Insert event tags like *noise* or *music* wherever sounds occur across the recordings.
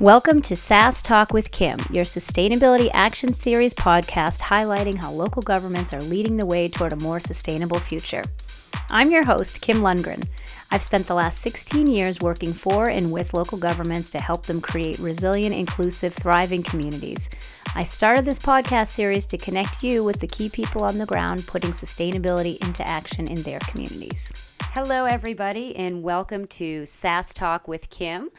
Welcome to SAS Talk with Kim, your Sustainability Action Series podcast highlighting how local governments are leading the way toward a more sustainable future. I'm your host, Kim Lundgren. I've spent the last 16 years working for and with local governments to help them create resilient, inclusive, thriving communities. I started this podcast series to connect you with the key people on the ground putting sustainability into action in their communities. Hello, everybody, and welcome to SAS Talk with Kim.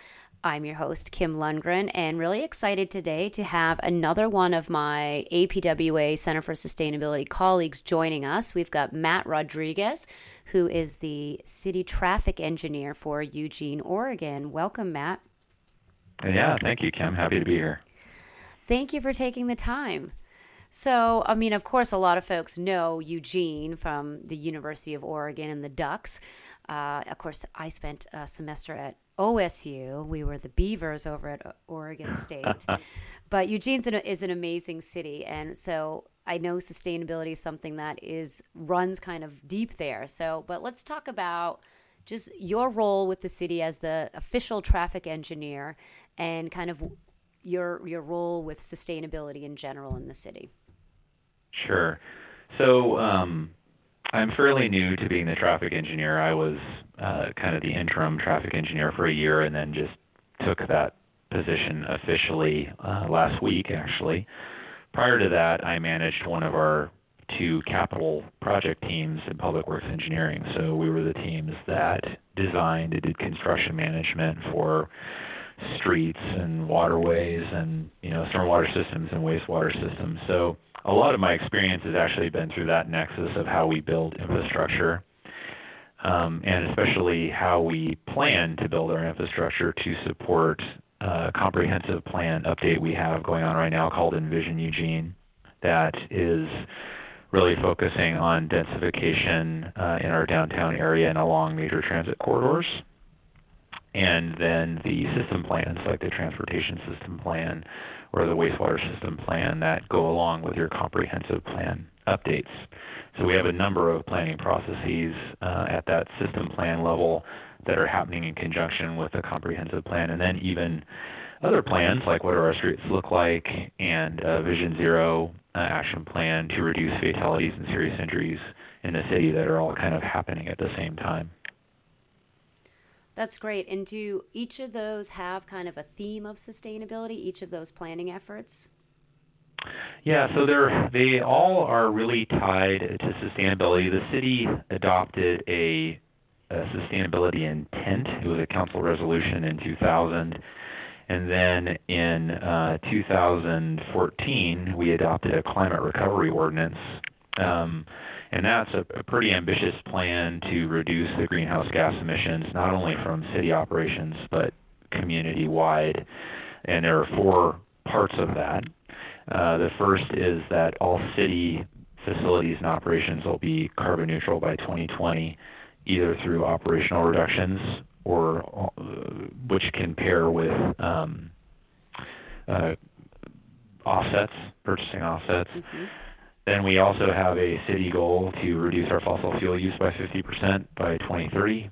I'm your host, Kim Lundgren, and really excited today to have another one of my APWA Center for Sustainability colleagues joining us. We've got Matt Rodriguez, who is the city traffic engineer for Eugene, Oregon. Welcome, Matt. Yeah, thank you, Kim. Happy to be here. Thank you for taking the time. So, I mean, of course, a lot of folks know Eugene from the University of Oregon and the Ducks. Uh, of course, I spent a semester at OSU. We were the Beavers over at Oregon *laughs* State. but Eugene is an amazing city, and so I know sustainability is something that is runs kind of deep there. So, but let's talk about just your role with the city as the official traffic engineer and kind of your your role with sustainability in general in the city. Sure. So um, I'm fairly new to being the traffic engineer. I was uh, kind of the interim traffic engineer for a year and then just took that position officially uh, last week, actually. Prior to that, I managed one of our two capital project teams in public works engineering. So we were the teams that designed and did construction management for streets and waterways and you know stormwater systems and wastewater systems. So a lot of my experience has actually been through that nexus of how we build infrastructure, um, and especially how we plan to build our infrastructure to support a comprehensive plan update we have going on right now called Envision Eugene, that is really focusing on densification uh, in our downtown area and along major transit corridors. And then the system plans, like the transportation system plan, or the wastewater system plan that go along with your comprehensive plan updates. So we have a number of planning processes uh, at that system plan level that are happening in conjunction with the comprehensive plan, and then even other plans like what do our streets look like and Vision Zero uh, action plan to reduce fatalities and serious injuries in the city that are all kind of happening at the same time. That's great. And do each of those have kind of a theme of sustainability, each of those planning efforts? Yeah, so they're they all are really tied to sustainability. The city adopted a, a sustainability intent. It was a council resolution in 2000, and then in uh, 2014 we adopted a climate recovery ordinance. Um, and that's a, a pretty ambitious plan to reduce the greenhouse gas emissions, not only from city operations, but community wide. And there are four parts of that. Uh, the first is that all city facilities and operations will be carbon neutral by 2020, either through operational reductions or uh, which can pair with um, uh, offsets, purchasing offsets. Mm-hmm. Then we also have a city goal to reduce our fossil fuel use by 50% by 2030.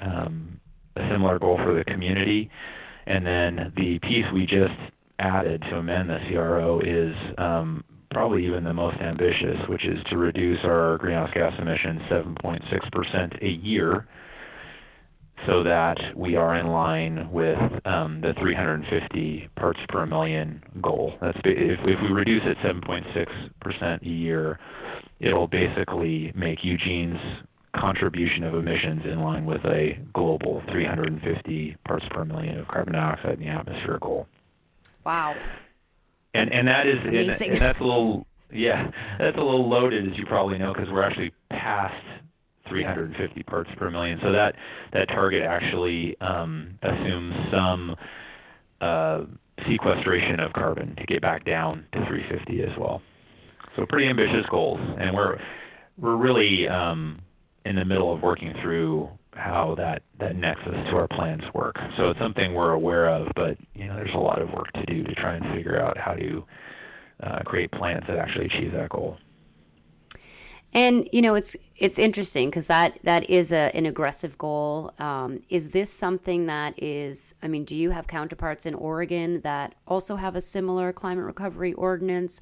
Um, a similar goal for the community. And then the piece we just added to amend the CRO is um, probably even the most ambitious, which is to reduce our greenhouse gas emissions 7.6% a year so that we are in line with um, the 350 parts per million goal. That's if, if we reduce it 7.6% a year, it'll basically make Eugene's contribution of emissions in line with a global 350 parts per million of carbon dioxide in the atmosphere goal. Wow. And and that is and, and that's a little yeah that's a little loaded as you probably know because we're actually past 350 yes. parts per million. So that that target actually um, assumes some uh, sequestration of carbon to get back down to 350 as well. So pretty ambitious goals, and we're we're really um, in the middle of working through how that that nexus to our plans work. So it's something we're aware of, but you know there's a lot of work to do to try and figure out how to uh, create plans that actually achieve that goal. And you know, it's it's interesting because that that is a, an aggressive goal. Um, is this something that is? I mean, do you have counterparts in Oregon that also have a similar climate recovery ordinance?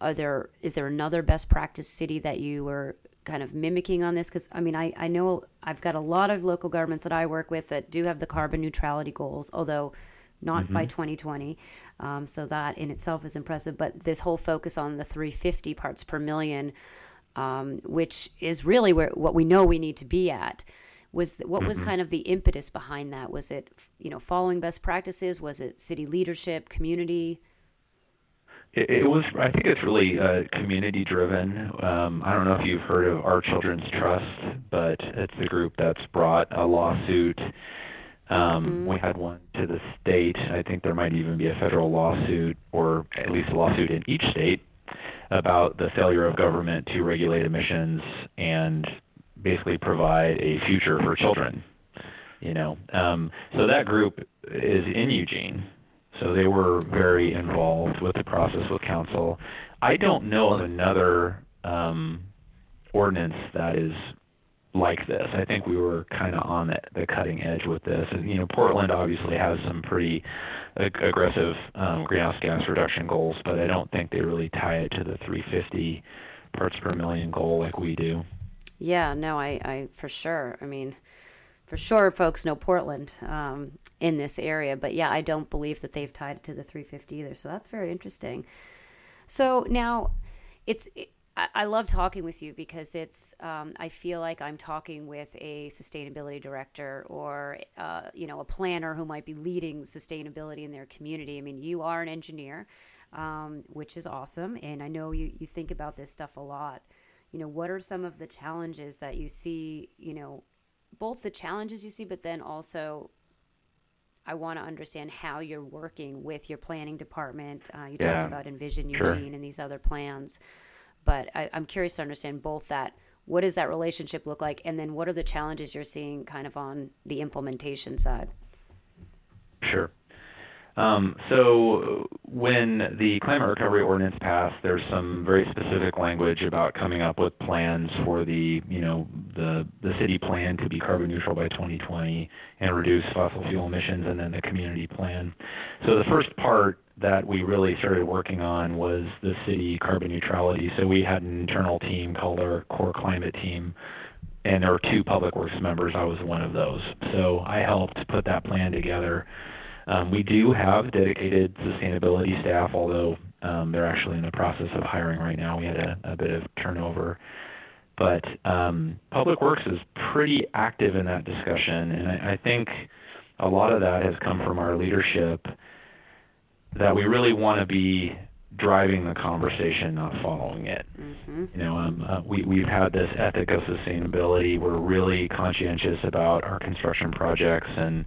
Are there is there another best practice city that you were kind of mimicking on this? Because I mean, I I know I've got a lot of local governments that I work with that do have the carbon neutrality goals, although not mm-hmm. by 2020. Um, so that in itself is impressive. But this whole focus on the 350 parts per million um, which is really where what we know we need to be at. Was what mm-hmm. was kind of the impetus behind that? Was it you know following best practices? Was it city leadership, community? It, it was. I think it's really uh, community driven. Um, I don't know if you've heard of Our Children's Trust, but it's the group that's brought a lawsuit. Um, mm-hmm. We had one to the state. I think there might even be a federal lawsuit, or at least a lawsuit in each state about the failure of government to regulate emissions and basically provide a future for children. You know, um, so that group is in Eugene. So they were very involved with the process with council. I don't know of another um, ordinance that is like this. I think we were kind of on the, the cutting edge with this. And, you know, Portland obviously has some pretty ag- aggressive um, greenhouse gas reduction goals, but I don't think they really tie it to the 350 parts per million goal like we do. Yeah, no, I, I for sure. I mean, for sure, folks know Portland um, in this area, but yeah, I don't believe that they've tied it to the 350 either. So that's very interesting. So now, it's I, I love talking with you because it's um, I feel like I'm talking with a sustainability director or uh, you know a planner who might be leading sustainability in their community. I mean, you are an engineer, um, which is awesome, and I know you you think about this stuff a lot. You know, what are some of the challenges that you see? You know, both the challenges you see, but then also I want to understand how you're working with your planning department. Uh, you yeah, talked about Envision Eugene sure. and these other plans. But I, I'm curious to understand both that what does that relationship look like and then what are the challenges you're seeing kind of on the implementation side sure um, so when the climate recovery ordinance passed there's some very specific language about coming up with plans for the you know the the city plan to be carbon neutral by 2020 and reduce fossil fuel emissions and then the community plan so the first part that we really started working on was the city carbon neutrality. So we had an internal team called our core climate team, and there were two public works members. I was one of those. So I helped put that plan together. Um, we do have dedicated sustainability staff, although um, they're actually in the process of hiring right now. We had a, a bit of turnover. But um, Public Works is pretty active in that discussion, and I, I think a lot of that has come from our leadership that we really want to be driving the conversation, not following it. Mm-hmm. You know, um, uh, we we've had this ethic of sustainability. We're really conscientious about our construction projects and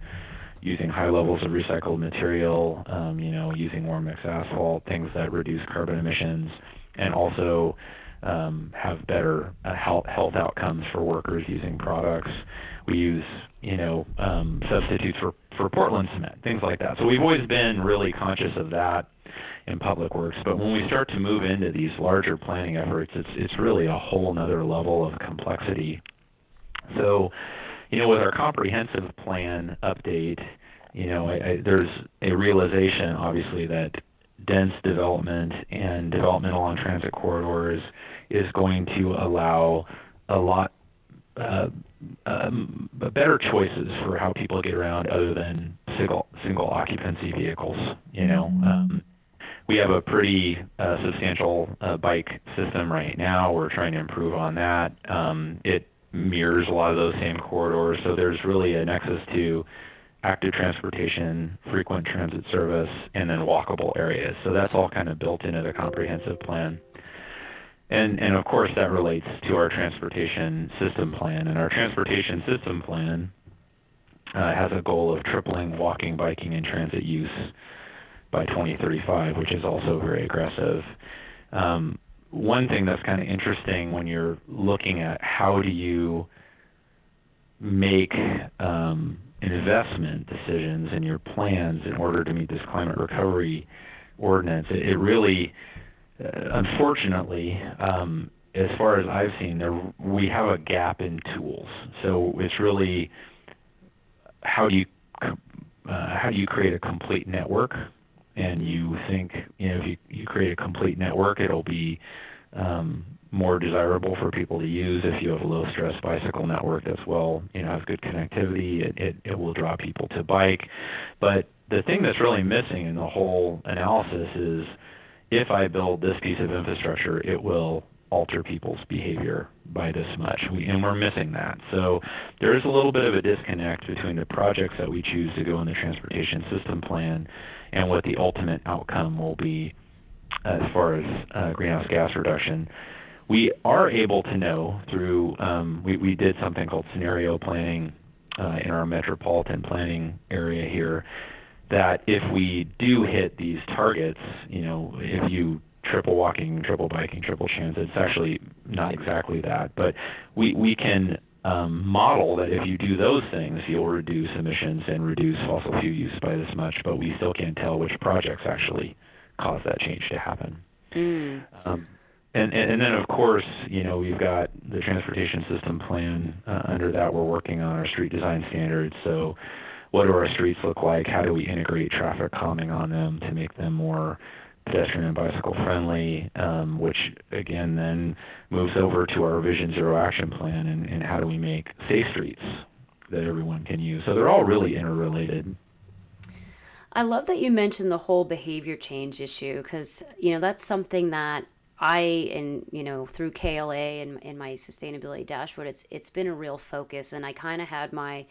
using high levels of recycled material. Um, you know, using warm mix asphalt, things that reduce carbon emissions, and also um, have better uh, health health outcomes for workers using products. We use you know um, substitutes for for Portland cement, things like that. So we've always been really conscious of that in public works. But when we start to move into these larger planning efforts, it's it's really a whole nother level of complexity. So, you know, with our comprehensive plan update, you know, I, I, there's a realization, obviously, that dense development and development along transit corridors is going to allow a lot uh, um, better choices for how people get around other than single single occupancy vehicles. You know, mm-hmm. um, we have a pretty uh, substantial uh, bike system right now. We're trying to improve on that. Um, it mirrors a lot of those same corridors, so there's really a nexus to active transportation, frequent transit service, and then walkable areas. So that's all kind of built into the comprehensive plan. And, and of course, that relates to our transportation system plan. And our transportation system plan uh, has a goal of tripling walking, biking, and transit use by 2035, which is also very aggressive. Um, one thing that's kind of interesting when you're looking at how do you make um, investment decisions in your plans in order to meet this climate recovery ordinance, it, it really uh, unfortunately, um, as far as I've seen, there we have a gap in tools. So it's really how do you uh, how do you create a complete network? And you think you know if you, you create a complete network, it'll be um, more desirable for people to use if you have a low stress bicycle network that's well you know has good connectivity. It, it it will draw people to bike, but the thing that's really missing in the whole analysis is if I build this piece of infrastructure, it will alter people's behavior by this much. We, and we're missing that. So there is a little bit of a disconnect between the projects that we choose to go in the transportation system plan and what the ultimate outcome will be as far as uh, greenhouse gas reduction. We are able to know through, um, we, we did something called scenario planning uh, in our metropolitan planning area here that if we do hit these targets, you know, if you triple walking, triple biking, triple transit. It's actually not exactly that, but we we can um, model that if you do those things, you'll reduce emissions and reduce fossil fuel use by this much. But we still can't tell which projects actually cause that change to happen. Mm. Um, and, and, and then of course, you know, we've got the transportation system plan. Uh, under that, we're working on our street design standards. So, what do our streets look like? How do we integrate traffic calming on them to make them more pedestrian and bicycle friendly, um, which again then moves over to our Vision Zero action plan and, and how do we make safe streets that everyone can use. So they're all really interrelated. I love that you mentioned the whole behavior change issue because you know that's something that I and you know through KLA and in my sustainability dashboard, it's it's been a real focus, and I kind of had my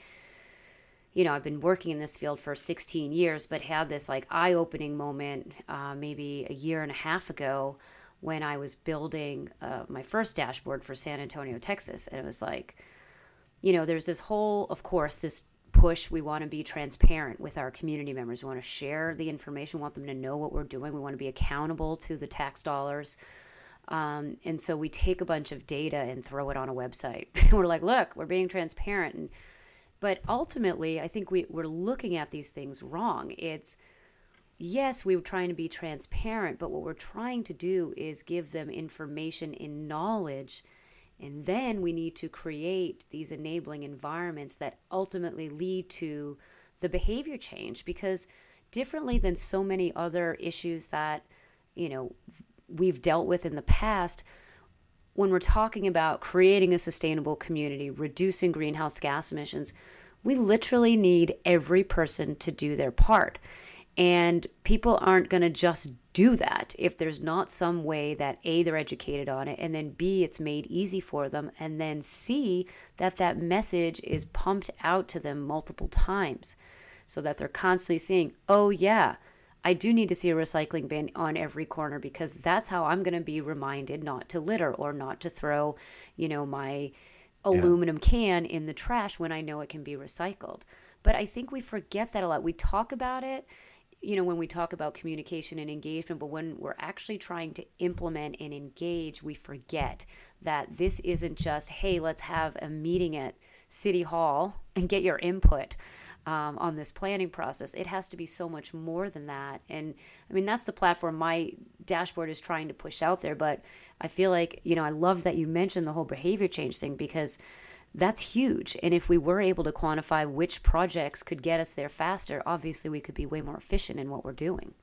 you know, I've been working in this field for 16 years, but had this like eye opening moment uh, maybe a year and a half ago when I was building uh, my first dashboard for San Antonio, Texas. And it was like, you know, there's this whole, of course, this push. We want to be transparent with our community members. We want to share the information, we want them to know what we're doing. We want to be accountable to the tax dollars. Um, and so we take a bunch of data and throw it on a website. *laughs* we're like, look, we're being transparent. And but ultimately, I think we, we're looking at these things wrong. It's, yes, we are trying to be transparent, but what we're trying to do is give them information and knowledge. And then we need to create these enabling environments that ultimately lead to the behavior change because differently than so many other issues that, you know, we've dealt with in the past, when we're talking about creating a sustainable community, reducing greenhouse gas emissions, we literally need every person to do their part. And people aren't going to just do that if there's not some way that A, they're educated on it, and then B, it's made easy for them, and then C, that that message is pumped out to them multiple times so that they're constantly seeing, oh, yeah, I do need to see a recycling bin on every corner because that's how I'm going to be reminded not to litter or not to throw, you know, my aluminum can in the trash when I know it can be recycled. But I think we forget that a lot. We talk about it, you know, when we talk about communication and engagement, but when we're actually trying to implement and engage, we forget that this isn't just, hey, let's have a meeting at City Hall and get your input um, on this planning process. It has to be so much more than that. And I mean, that's the platform my dashboard is trying to push out there. But I feel like, you know, I love that you mentioned the whole behavior change thing because that's huge. And if we were able to quantify which projects could get us there faster, obviously we could be way more efficient in what we're doing.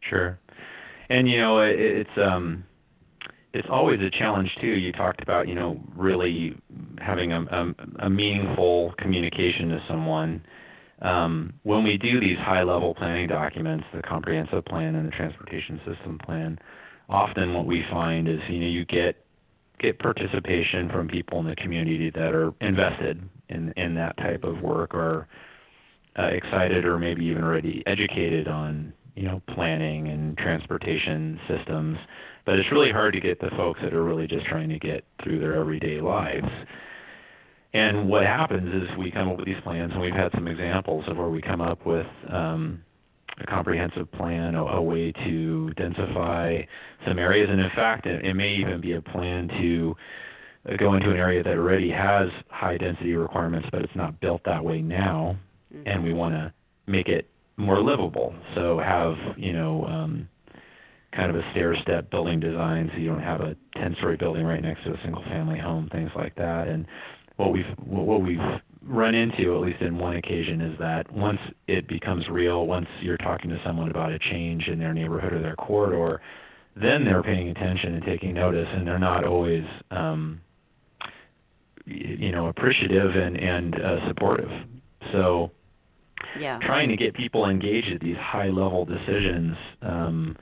Sure. And, you know, it, it's, um, it's always a challenge too. You talked about you know really having a, a, a meaningful communication to someone. Um, when we do these high level planning documents, the comprehensive plan and the transportation system plan, often what we find is you know you get get participation from people in the community that are invested in in that type of work or uh, excited or maybe even already educated on you know planning and transportation systems but it's really hard to get the folks that are really just trying to get through their everyday lives. And what happens is we come up with these plans, and we've had some examples of where we come up with um, a comprehensive plan, a, a, way to densify some areas. And in fact, it, it, may even be a plan to go into an area that already has high density requirements, but it's not built that way now, mm-hmm. and we want to make it more livable. So have you know um, kind of a stair step building design, so you don't have a 10 story building right next to a single family home, things like that. And what we've what we've run into, at least in one occasion, is that once it becomes real, once you're talking to someone about a change in their neighborhood or their corridor, then they're paying attention and taking notice, and they're not always, um, you know, appreciative and and uh, supportive. So, yeah. trying to get people engaged at these high level decisions. Um,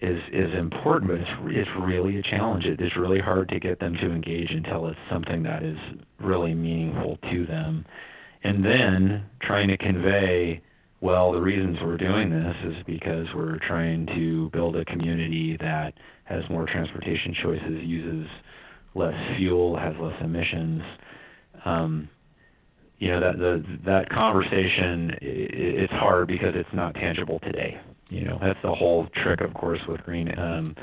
is is important, but it's it's really a challenge. It is really hard to get them to engage until it's something that is really meaningful to them, and then trying to convey. Well, the reasons we're doing this is because we're trying to build a community that has more transportation choices, uses less fuel, has less emissions. Um, you know that the that conversation it's hard because it's not tangible today. You know that's the whole trick of course with green um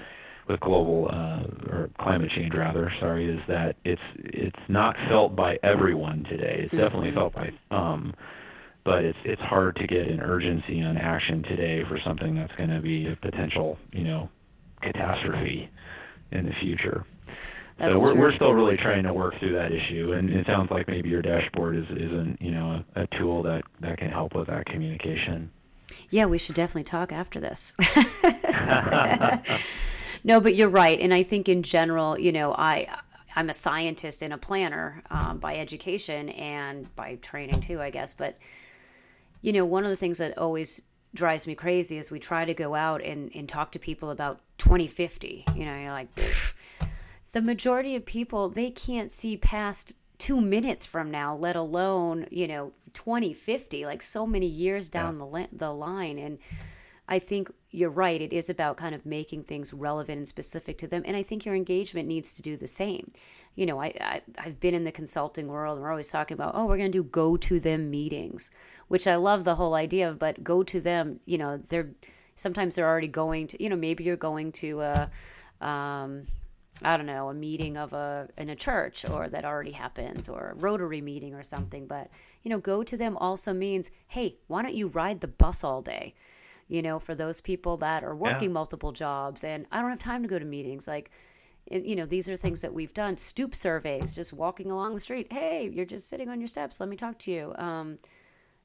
with global uh or climate change rather sorry is that it's it's not felt by everyone today. It's mm-hmm. definitely felt by some but it's it's hard to get an urgency on action today for something that's going to be a potential you know catastrophe in the future that's so we're true. we're still really trying to work through that issue, and it sounds like maybe your dashboard is isn't you know a, a tool that that can help with that communication. Yeah, we should definitely talk after this. *laughs* *laughs* no, but you're right, and I think in general, you know, I I'm a scientist and a planner um, by education and by training too, I guess. But you know, one of the things that always drives me crazy is we try to go out and, and talk to people about 2050. You know, you're like, the majority of people they can't see past two minutes from now, let alone, you know, 2050, like so many years down yeah. the, the line. And I think you're right. It is about kind of making things relevant and specific to them. And I think your engagement needs to do the same. You know, I, I, have been in the consulting world and we're always talking about, oh, we're going to do go to them meetings, which I love the whole idea of, but go to them, you know, they're sometimes they're already going to, you know, maybe you're going to, a, um, I don't know, a meeting of a in a church or that already happens or a rotary meeting or something, but you know, go to them also means, hey, why don't you ride the bus all day? You know, for those people that are working yeah. multiple jobs and I don't have time to go to meetings like you know, these are things that we've done. Stoop surveys, just walking along the street. Hey, you're just sitting on your steps. Let me talk to you. Um,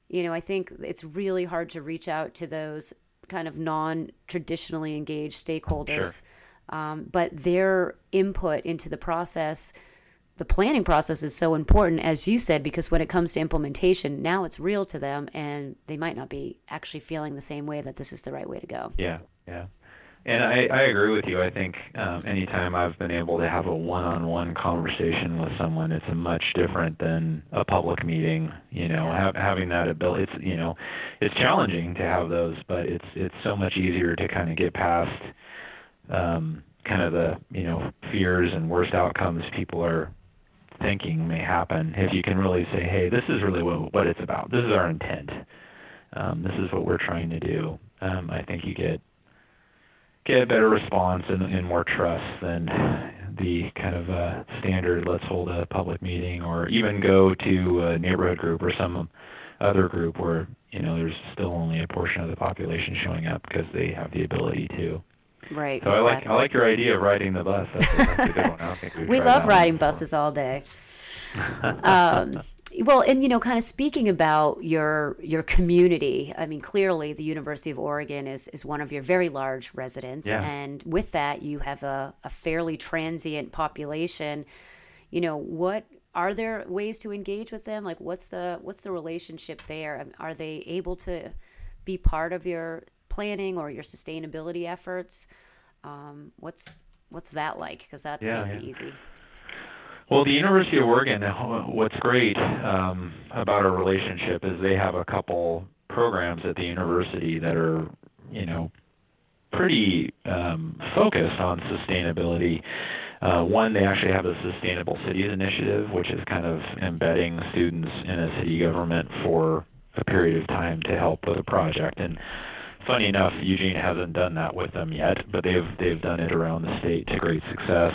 you know, I think it's really hard to reach out to those kind of non traditionally engaged stakeholders. Sure um, but their input into the process the planning process is so important as you said because when it comes to implementation now it's real to them and they might not be actually feeling the same way that this is the right way to go yeah yeah and I, I agree with you. I think um, anytime I've been able to have a one-on-one conversation with someone, it's much different than a public meeting. You know, ha- having that ability, it's you know, it's challenging to have those, but it's it's so much easier to kind of get past um, kind of the you know fears and worst outcomes people are thinking may happen. If you can really say hey this is really what, what it's about. This is our intent. Um, this is what we're trying to do um, i think you get get a better response and, and more trust than the kind of uh, standard let's hold a public meeting or even go to a neighborhood group or some other group where you know there's still only a portion of the population showing up because they have the ability to Right. So exactly. I like I like your idea of riding the bus. That's, that's a good one. Think we *laughs* love riding buses all day. *laughs* um, well, and you know, kind of speaking about your your community. I mean, clearly, the University of Oregon is is one of your very large residents, yeah. and with that, you have a, a fairly transient population. You know, what are there ways to engage with them? Like, what's the what's the relationship there? Are they able to be part of your planning or your sustainability efforts. Um, what's what's that like? Because that yeah, can't yeah. be easy. Well, the University of Oregon, uh, what's great um, about our relationship is they have a couple programs at the university that are, you know, pretty um, focused on sustainability. Uh, one, they actually have a Sustainable Cities Initiative, which is kind of embedding students in a city government for a period of time to help with a project. And funny enough, Eugene hasn't done that with them yet, but they've they've done it around the state to great success.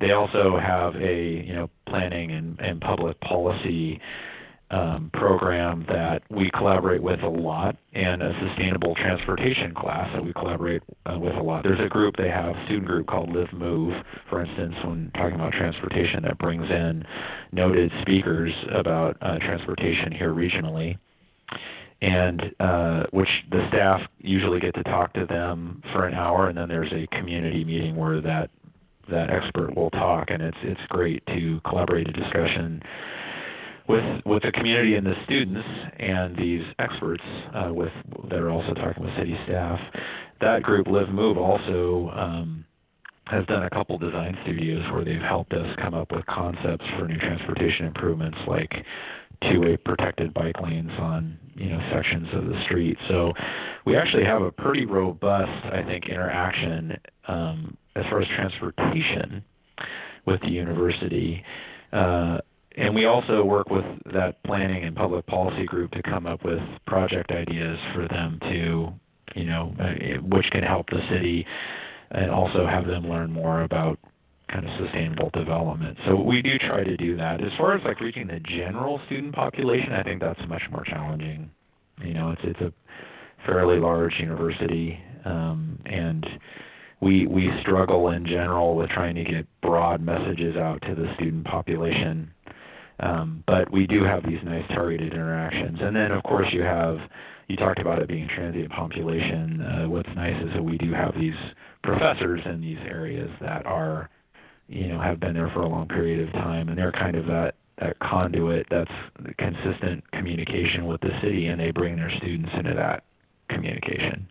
They also have a you know planning and, and public policy um, program that we collaborate with a lot, and a sustainable transportation class that we collaborate uh, with a lot. There's a group they have, student group called Live Move, for instance, when talking about transportation, that brings in noted speakers about uh, transportation here regionally and uh, which the staff usually get to talk to them for an hour, and then there's a community meeting where that that expert will talk, and it's it's great to collaborate a discussion with with the community and the students and these experts uh, with that are also talking with city staff. That group, Live Move, also um, has done a couple design studios where they've helped us come up with concepts for new transportation improvements, like two-way protected bike lanes on you know sections of the street. So we actually have a pretty robust, I think, interaction um, as far as transportation with the university. Uh, and we also work with that planning and public policy group to come up with project ideas for them to, you know, uh, which can help the city and also have them learn more about kind of sustainable development. So we do try to do that. As far as like reaching the general student population, I think that's much more challenging. You know, it's it's a fairly large university, um, and we we struggle in general with trying to get broad messages out to the student population. Um, but we do have these nice targeted interactions, and then of course you have you talked about it being transient population. Uh, what's nice is that we do have these professors in these areas that are you know have been there for a long period of time, and they're kind of that that conduit that's consistent communication with the city, and they bring their students into that communication.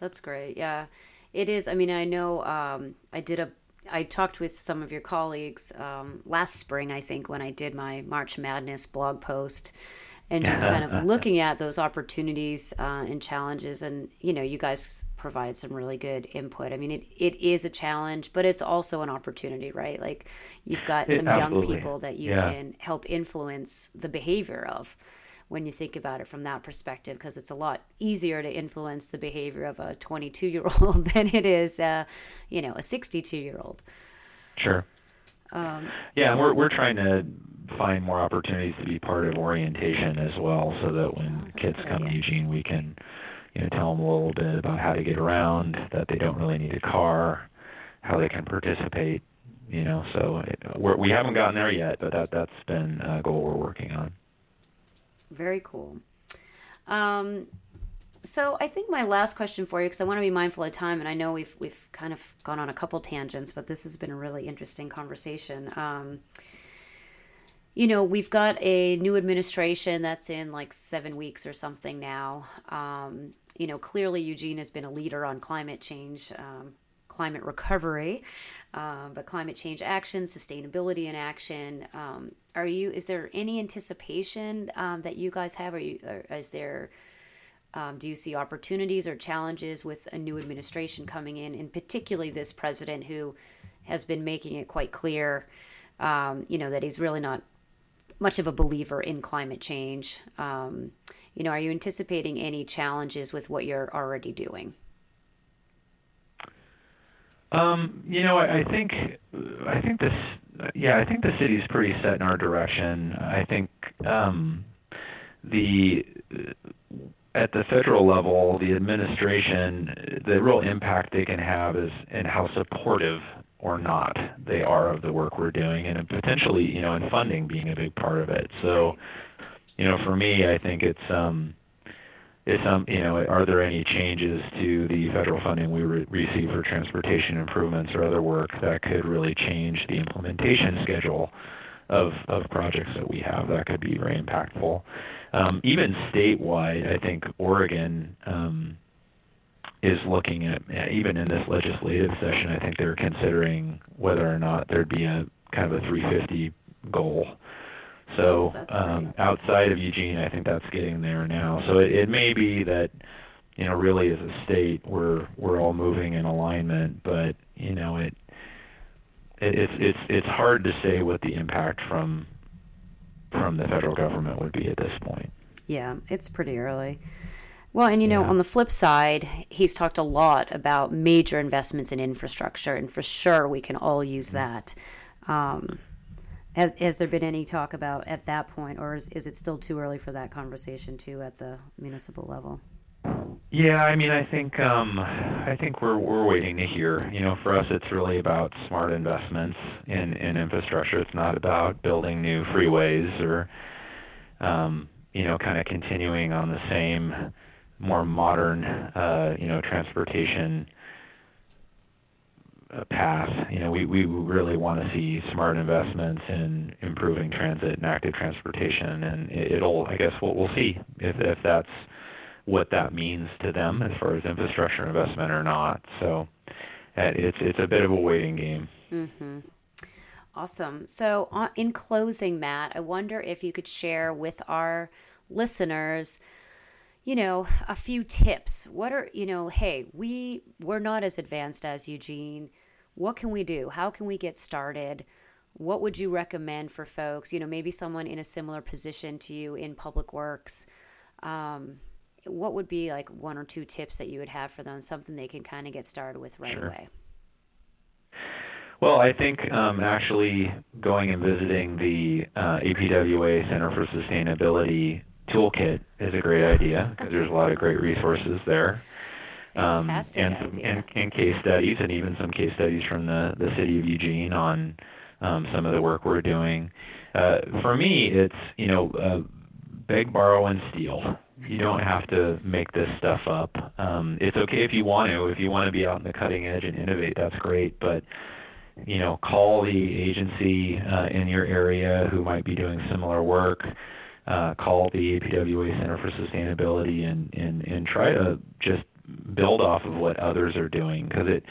That's great. Yeah, it is. I mean, I know um, I did a. I talked with some of your colleagues um, last spring, I think, when I did my March Madness blog post and just kind of *laughs* looking at those opportunities uh, and challenges and you know you guys provide some really good input. I mean it, it is a challenge but it's also an opportunity right? Like you've got some young people that you yeah. can help influence the behavior of when you think about it from that perspective because it's a lot easier to influence the behavior of a 22 year old *laughs* than it is uh, you know a 62 year old sure um, yeah we're, we're trying to find more opportunities to be part of orientation as well, so that when oh, kids come idea. to Eugene, we can you know tell them a little bit about how to get around, that they don't really need a car, how they can participate. You know, so it, we're, we haven't gotten there yet, but that that's been a goal we're working on. Very cool. Um, so I think my last question for you, because I want to be mindful of time, and I know we've we've kind of gone on a couple tangents, but this has been a really interesting conversation. Um, you know, we've got a new administration that's in like seven weeks or something now. Um, you know, clearly Eugene has been a leader on climate change, um, climate recovery, uh, but climate change action, sustainability in action. Um, are you? Is there any anticipation um, that you guys have? Are you? Is there? Um, do you see opportunities or challenges with a new administration coming in, and particularly this president who has been making it quite clear, um, you know, that he's really not much of a believer in climate change. Um, you know, are you anticipating any challenges with what you're already doing? Um, you know, I, I think I think this yeah, I think the city's pretty set in our direction. I think um, the at the federal level, the administration, the real impact they can have is in how supportive or not they are of the work we're doing, and potentially, you know, in funding being a big part of it. So, you know, for me, I think it's um, it's um, you know, are there any changes to the federal funding we re- receive for transportation improvements or other work that could really change the implementation schedule of of projects that we have? That could be very impactful. Um, even statewide, I think Oregon. Um, is looking at even in this legislative session. I think they're considering whether or not there'd be a kind of a 350 goal. So oh, um, outside of Eugene, I think that's getting there now. So it, it may be that you know really as a state we're we're all moving in alignment, but you know it, it it's it's it's hard to say what the impact from from the federal government would be at this point. Yeah, it's pretty early. Well, and you know, yeah. on the flip side, he's talked a lot about major investments in infrastructure, and for sure we can all use mm-hmm. that. Um, Has, has there been any talk about at that point, or is, is it still too early for that conversation too at the municipal level? Yeah, I mean, I think um, I think we're we're waiting to hear. You know, for us, it's really about smart investments in in infrastructure. It's not about building new freeways or um, you know, kind of continuing on the same more modern, uh, you know, transportation uh, path. You know, we we really want to see smart investments in improving transit and active transportation, and it'll. I guess we'll we'll see if if that's what that means to them as far as infrastructure investment or not. So uh, it's it's a bit of a waiting game. Mm-hmm. Awesome. So, uh, in closing, Matt, I wonder if you could share with our listeners, you know, a few tips. What are, you know, hey, we we're not as advanced as Eugene. What can we do? How can we get started? What would you recommend for folks? You know, maybe someone in a similar position to you in public works. Um, what would be like one or two tips that you would have for them? Something they can kind of get started with right sure. away. Well, I think um, actually going and visiting the uh, APWA Center for Sustainability toolkit is a great idea because there's a lot of great resources there. Um, and, some, and, and, case studies, and even some case studies from the, the city of Eugene on um, some of the work we're doing. Uh, for me, it's you know uh, beg, borrow, and steal. You don't have to make this stuff up. Um, it's okay if you want to. If you want to be out in the cutting edge and innovate, that's great. But you know, call the agency uh, in your area who might be doing similar work. Uh, call the APWA Center for Sustainability and, and, and try to just build off of what others are doing because it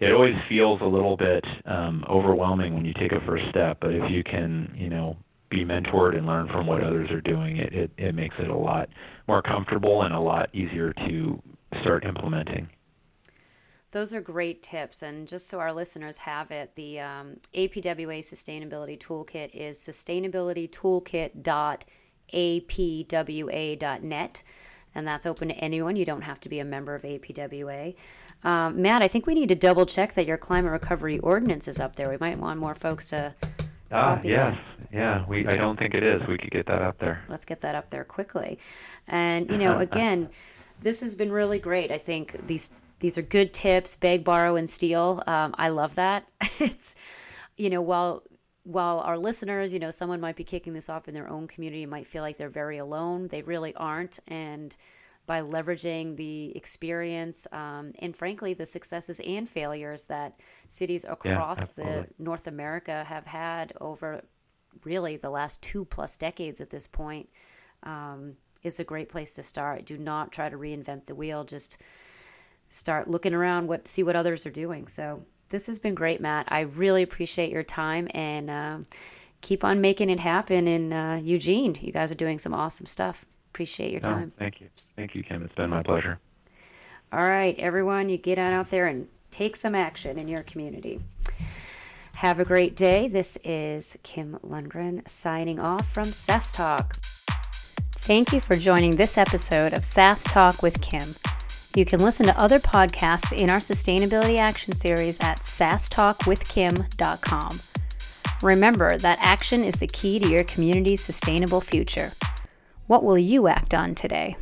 it always feels a little bit um, overwhelming when you take a first step. But if you can, you know, be mentored and learn from what others are doing, it, it, it makes it a lot more comfortable and a lot easier to start implementing. Those are great tips. And just so our listeners have it, the um, APWA Sustainability Toolkit is sustainabilitytoolkit.apwa.net. And that's open to anyone. You don't have to be a member of APWA. Um, Matt, I think we need to double check that your climate recovery ordinance is up there. We might want more folks to. Ah, yes, yeah. We I don't think it is. We could get that up there. Let's get that up there quickly. And you know, *laughs* again, this has been really great. I think these these are good tips beg borrow and steal um, i love that *laughs* it's you know while while our listeners you know someone might be kicking this off in their own community might feel like they're very alone they really aren't and by leveraging the experience um, and frankly the successes and failures that cities across yeah, the north america have had over really the last two plus decades at this point um, is a great place to start. Do not try to reinvent the wheel. Just start looking around what see what others are doing. So this has been great matt. I really appreciate your time and uh, keep on making it happen. In uh, eugene you guys are doing some awesome stuff. Appreciate your time. thank you. Thank you kim. It's been my pleasure. All right everyone you get on out there and take some action in your community have a great day this is kim lundgren signing off from SAS Talk thank you for joining this episode of SAS Talk with kim you can listen to other podcasts in our Sustainability Action Series at sasstalkwithkim.com. Remember that action is the key to your community's sustainable future. What will you act on today?